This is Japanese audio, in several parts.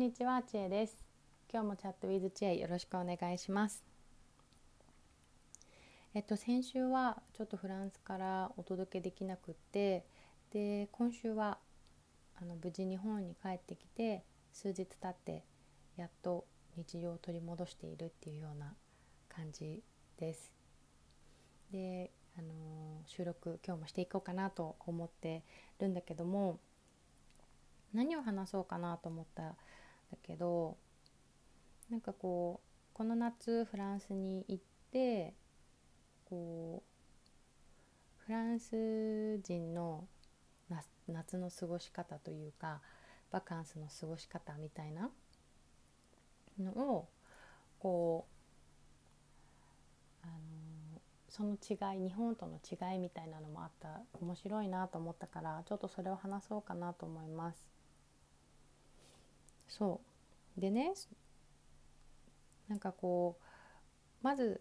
んにちは、ちえです。今日もチャットウィズちえよろしくお願いします。えっと先週はちょっとフランスからお届けできなくって、で今週はあの無事日本に帰ってきて数日経ってやっと日常を取り戻しているっていうような感じです。で、あの収録今日もしていこうかなと思ってるんだけども。何を話そうかなと思っただけどなんかこうこの夏フランスに行ってこうフランス人の夏の過ごし方というかバカンスの過ごし方みたいなのをこうあのその違い日本との違いみたいなのもあった面白いなと思ったからちょっとそれを話そうかなと思います。そう。でねなんかこうまず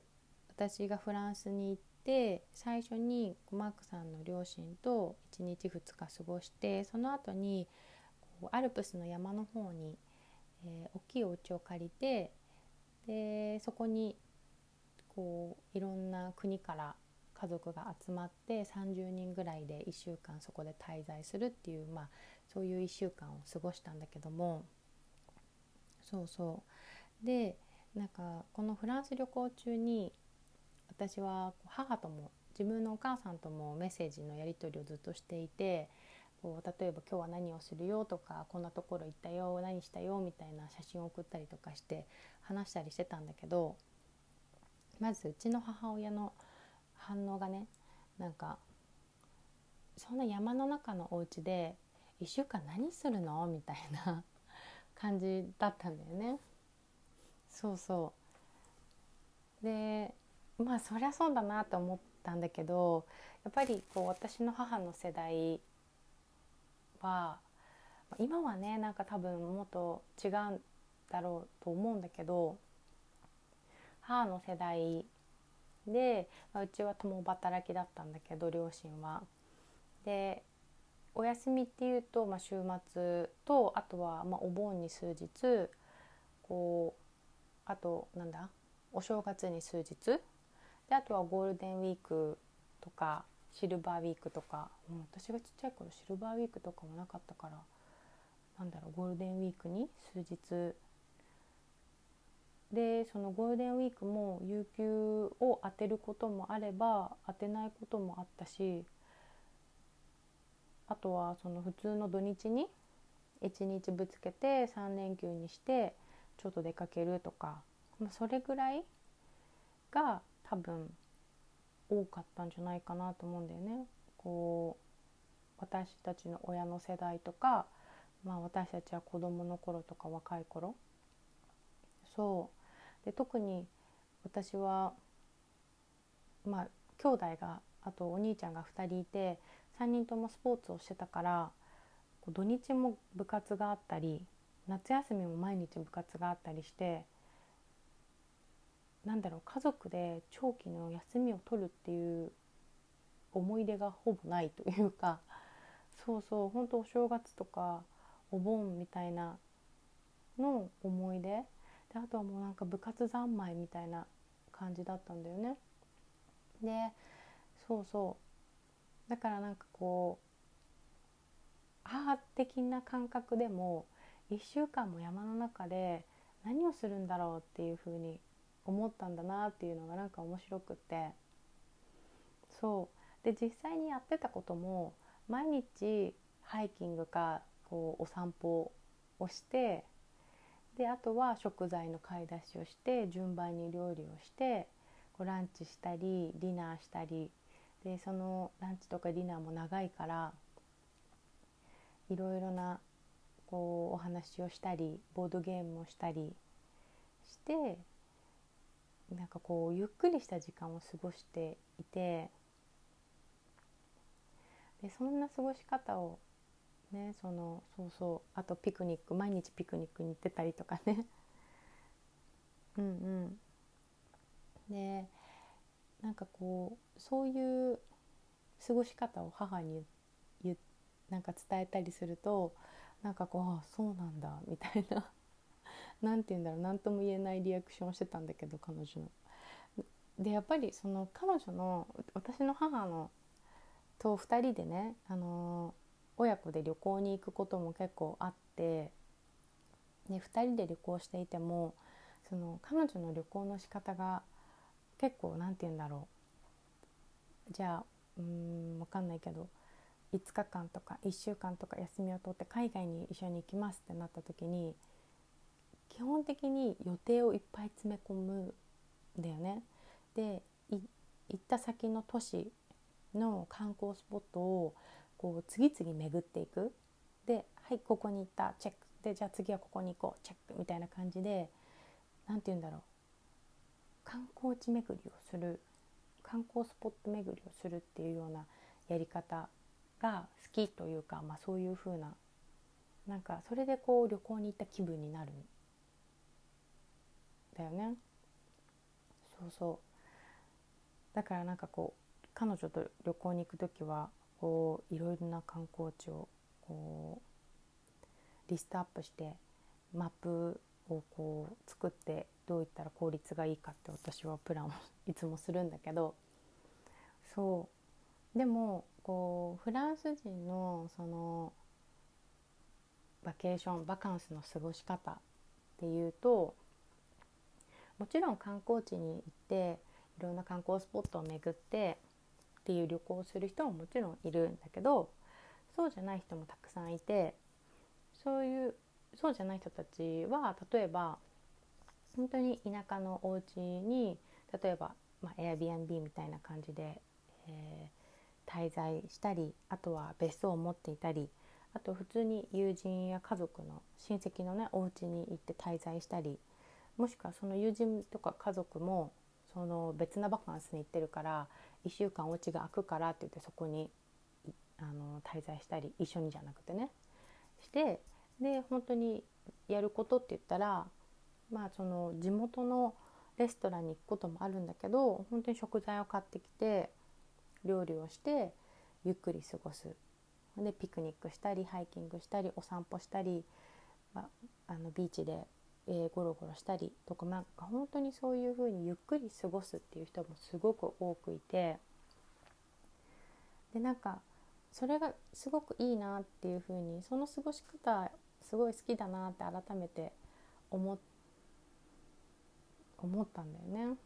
私がフランスに行って最初にマークさんの両親と1日2日過ごしてその後にこうアルプスの山の方に、えー、大きいお家を借りてでそこにこういろんな国から家族が集まって30人ぐらいで1週間そこで滞在するっていう、まあ、そういう1週間を過ごしたんだけどもそうそうでなんかこのフランス旅行中に私は母とも自分のお母さんともメッセージのやり取りをずっとしていてこう例えば「今日は何をするよ」とか「こんなところ行ったよ何したよ」みたいな写真を送ったりとかして話したりしてたんだけどまずうちの母親の反応がねなんか「そんな山の中のお家で1週間何するの?」みたいな感じだったんだよね。そうそうでまあそりゃそうだなと思ったんだけどやっぱりこう私の母の世代は今はねなんか多分もっと違うんだろうと思うんだけど母の世代で、うちは共働きだったんだけど両親は。でお休みっていうと、まあ、週末とあとはまお盆に数日こうあとなんだお正月に数日。であとはゴールデンウィークとかシルバーウィークとか、うん、私がちっちゃい頃シルバーウィークとかもなかったからなんだろうゴールデンウィークに数日。でそのゴールデンウィークも有給を当てることもあれば当てないこともあったしあとはその普通の土日に1日ぶつけて3連休にしてちょっと出かけるとか、まあ、それぐらいが多分多かったんじゃないかなと思うんだよね。こう私たちの親の世代とか、まあ、私たちは子どもの頃とか若い頃そうで特に私はまあ兄弟があとお兄ちゃんが2人いて3人ともスポーツをしてたから土日も部活があったり夏休みも毎日部活があったりしてなんだろう家族で長期の休みを取るっていう思い出がほぼないというかそうそう本当お正月とかお盆みたいなの思い出であとはもうなんか部活三昧みたいな感じだったんだよね。でそうそうだからなんかこう母的な感覚でも1週間も山の中で何をするんだろうっていうふうに思ったんだなっていうのがなんか面白くって。そう。で実際にやってたことも毎日ハイキングかこうお散歩をしてであとは食材の買い出しをして順番に料理をしてこうランチしたりディナーしたりでそのランチとかディナーも長いからいろいろなこうお話をしたりボードゲームをしたりしてなんかこうゆっくりした時間を過ごしていてでそんな過ごし方をねそのそうそうあとピクニック毎日ピクニックに行ってたりとかね。うんうん。でなんかこうそういう過ごし方を母に言なんか伝えたりするとなんかこうああそうなんだみたいな 何て言うんだろう何とも言えないリアクションをしてたんだけど彼女の。でやっぱりその彼女の私の母のと2人でね、あの親子で旅行に行くことも結構あってで2人で旅行していてもその彼女の旅行の仕方が結構何て言うんだろう。じゃあうん分かんないけど5日間とか1週間とか休みを取って海外に一緒に行きますってなった時に基本的に予定をいっぱい詰め込むんだよね。で行った先の都市の観光スポットをこう次々巡っていく。ではいここに行ったチェック。でじゃあ次はここに行こうチェックみたいな感じで何て言うんだろう。観光地巡りをする観光スポット巡りをするっていうようなやり方が好きというか、まあ、そういう風ななんかそれでこう旅行に行った気分になるんだよね。そうそうだからなんかこう彼女と旅行に行く時はこういろいろな観光地をこうリストアップしてマップをこう作ってどういったら効率がいいかって私はプランをいつもするんだけどそう。でもこうフランス人のそのバケーションバカンスの過ごし方っていうともちろん観光地に行っていろんな観光スポットを巡ってっていう旅行をする人ももちろんいるんだけどそうじゃない人もたくさんいてそういうそうじゃない人たちは例えば本当に田舎のお家に例えば、まあ、Airbnb みたいな感じで、えー、滞在したりあとは別荘を持っていたりあと普通に友人や家族の親戚のねお家に行って滞在したりもしくはその友人とか家族もその別なバカンスに行ってるから1週間お家が空くからって言ってそこにあの滞在したり一緒にじゃなくてね。してで本当にやることって言ったらまあその地元のレストランに行くこともあるんだけど本当に食材を買ってきて料理をしてゆっくり過ごす。でピクニックしたりハイキングしたりお散歩したり、まあ、あのビーチで、えー、ゴロゴロしたりとかなんか本当にそういう風にゆっくり過ごすっていう人もすごく多くいてでなんかそれがすごくいいなっていう風にその過ごし方すごい好きだなって改めて思っ思ったんだよね。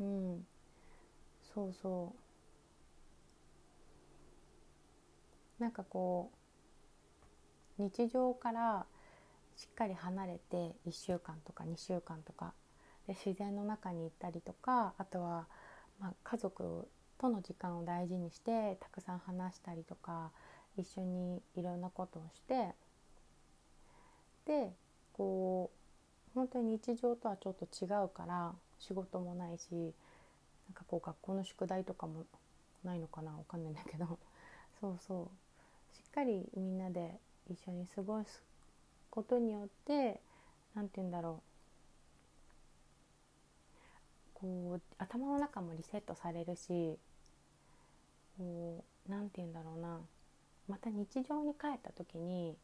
うんそうそうなんかこう日常からしっかり離れて1週間とか2週間とかで自然の中に行ったりとかあとは、まあ、家族との時間を大事にしてたくさん話したりとか一緒にいろんなことをしてでこう本当に日常とはちょっと違うから仕事もないしなんかこう学校の宿題とかもないのかなわかんないんだけど。そうそう。しっかりみんなで一緒に過ごすことによって何て言うんだろう。こう頭の中もリセットされるしこう何て言うんだろうな。また日常に帰った時に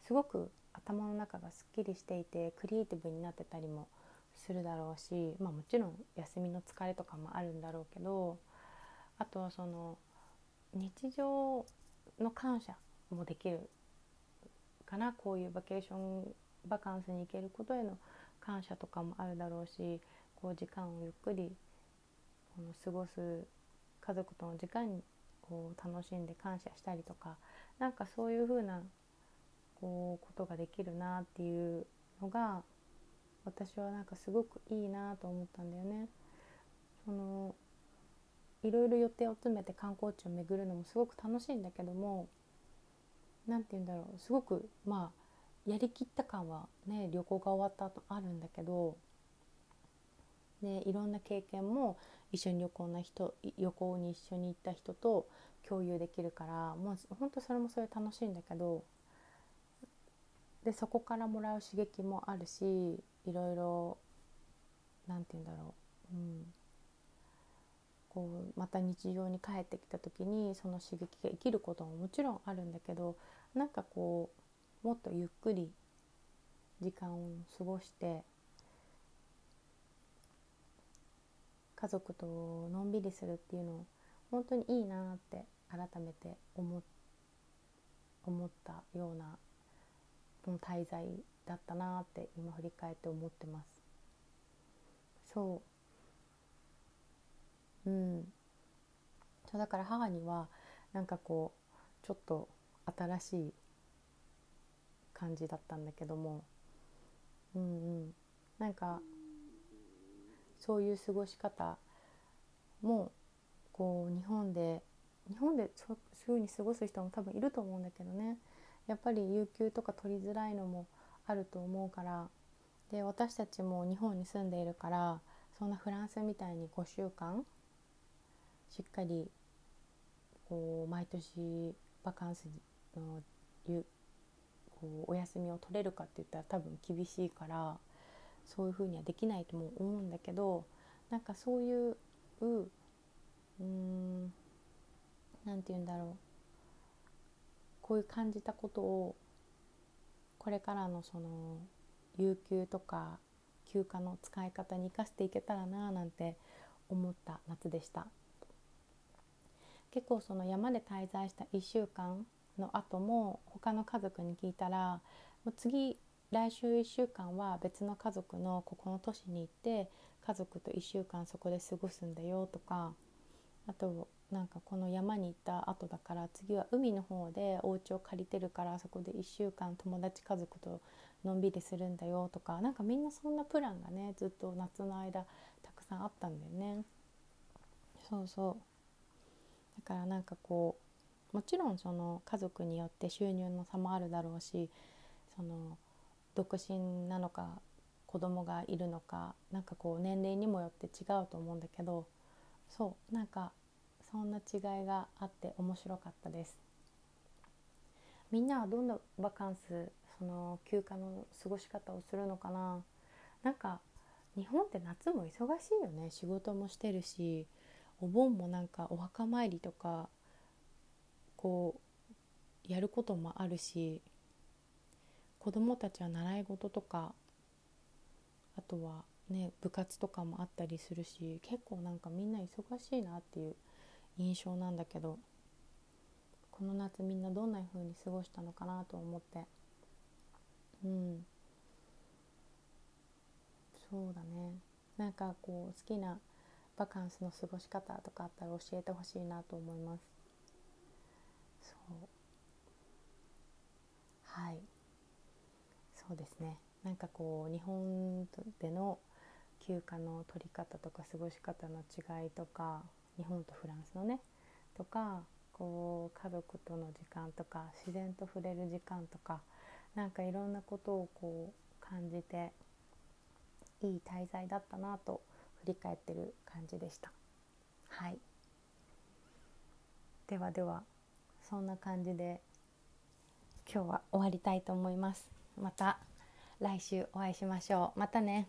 すごく頭の中がすっきりしていてクリエイティブになってたりもするだろうし、まあ、もちろん休みの疲れとかもあるんだろうけどあとはその日常の感謝もできるかな。こういうバケーションバカンスに行けることへの感謝とかもあるだろうしこう時間をゆっくりこの過ごす家族との時間にこう楽しんで感謝したりとかなんかそういう風なこうことができるなっていうのが私はなんかすごくいいなと思ったんだよね。そのいろいろ予定を詰めて観光地を巡るのもすごく楽しいんだけども何て言うんだろうすごくまあやりきった感はね旅行が終わった後あるんだけど、ね、いろんな経験も一緒に旅行な人旅行に一緒に行った人と共有できるからもう本当それもそれ楽しいんだけどでそこからもらう刺激もあるしいろいろ何て言うんだろう、うん、こうまた日常に帰ってきた時にその刺激が生きることももちろんあるんだけどなんかこうもっとゆっくり時間を過ごして家族とのんびりするっていうの本当にいいなって改めて思思ったようなの滞在だったなって今振り返って思ってます。そう。うん。そうだから母にはなんかこうちょっと新しい感じだったんだけども。うんうん。なんかそういう過ごし方もこう日本で日本でそういうふうに過ごす人も多分いると思うんだけどね。やっぱり有給とか取りづらいのもあると思うからで私たちも日本に住んでいるからそんなフランスみたいに5週間しっかりこう毎年バカンスのこうお休みを取れるかって言ったら多分厳しいからそういうふうにはできないとも思うんだけどなんかそういううん何て言うんだろう。こういう感じたことをこれからのその有給とか休暇の使い方に生かしていけたらななんて思った夏でした。結構その山で滞在した1週間の後も他の家族に聞いたらもう次来週1週間は別の家族のここの都市に行って家族と1週間そこで過ごすんだよとかあとなんかこの山に行った後だから次は海の方でお家を借りてるからそこで1週間友達家族とのんびりするんだよとかなんかみんなそんなプランがねずっと夏の間たくさんあったんだよね。そうそうだからなんかこうもちろんその家族によって収入の差もあるだろうしその独身なのか子供がいるのかなんかこう年齢にもよって違うと思うんだけどそうなんかそんな違いがあって面白かったです。みんなはどんなバカンスその休暇の過ごし方をするのかな。なんか日本って夏も忙しいよね。仕事もしてるしお盆もなんかお墓参りとかこうやることもあるし子供たちは習い事とかあとはね部活とかもあったりするし結構なんかみんな忙しいなっていう印象なんだけどこの夏みんなどんな風に過ごしたのかなと思って。うん。そうだね。なんかこう好きなバカンスの過ごし方とかあったら教えてほしいなと思います。そう。はい。そうですね。なんかこう日本での休暇の取り方とか過ごし方の違いとか日本とフランスのねとかこう家族との時間とか自然と触れる時間とかなんかいろんなことをこう感じていい滞在だったなと振り返ってる感じでした。はいではではそんな感じで今日は終わりたいと思います。また来週お会いしましょう。またね。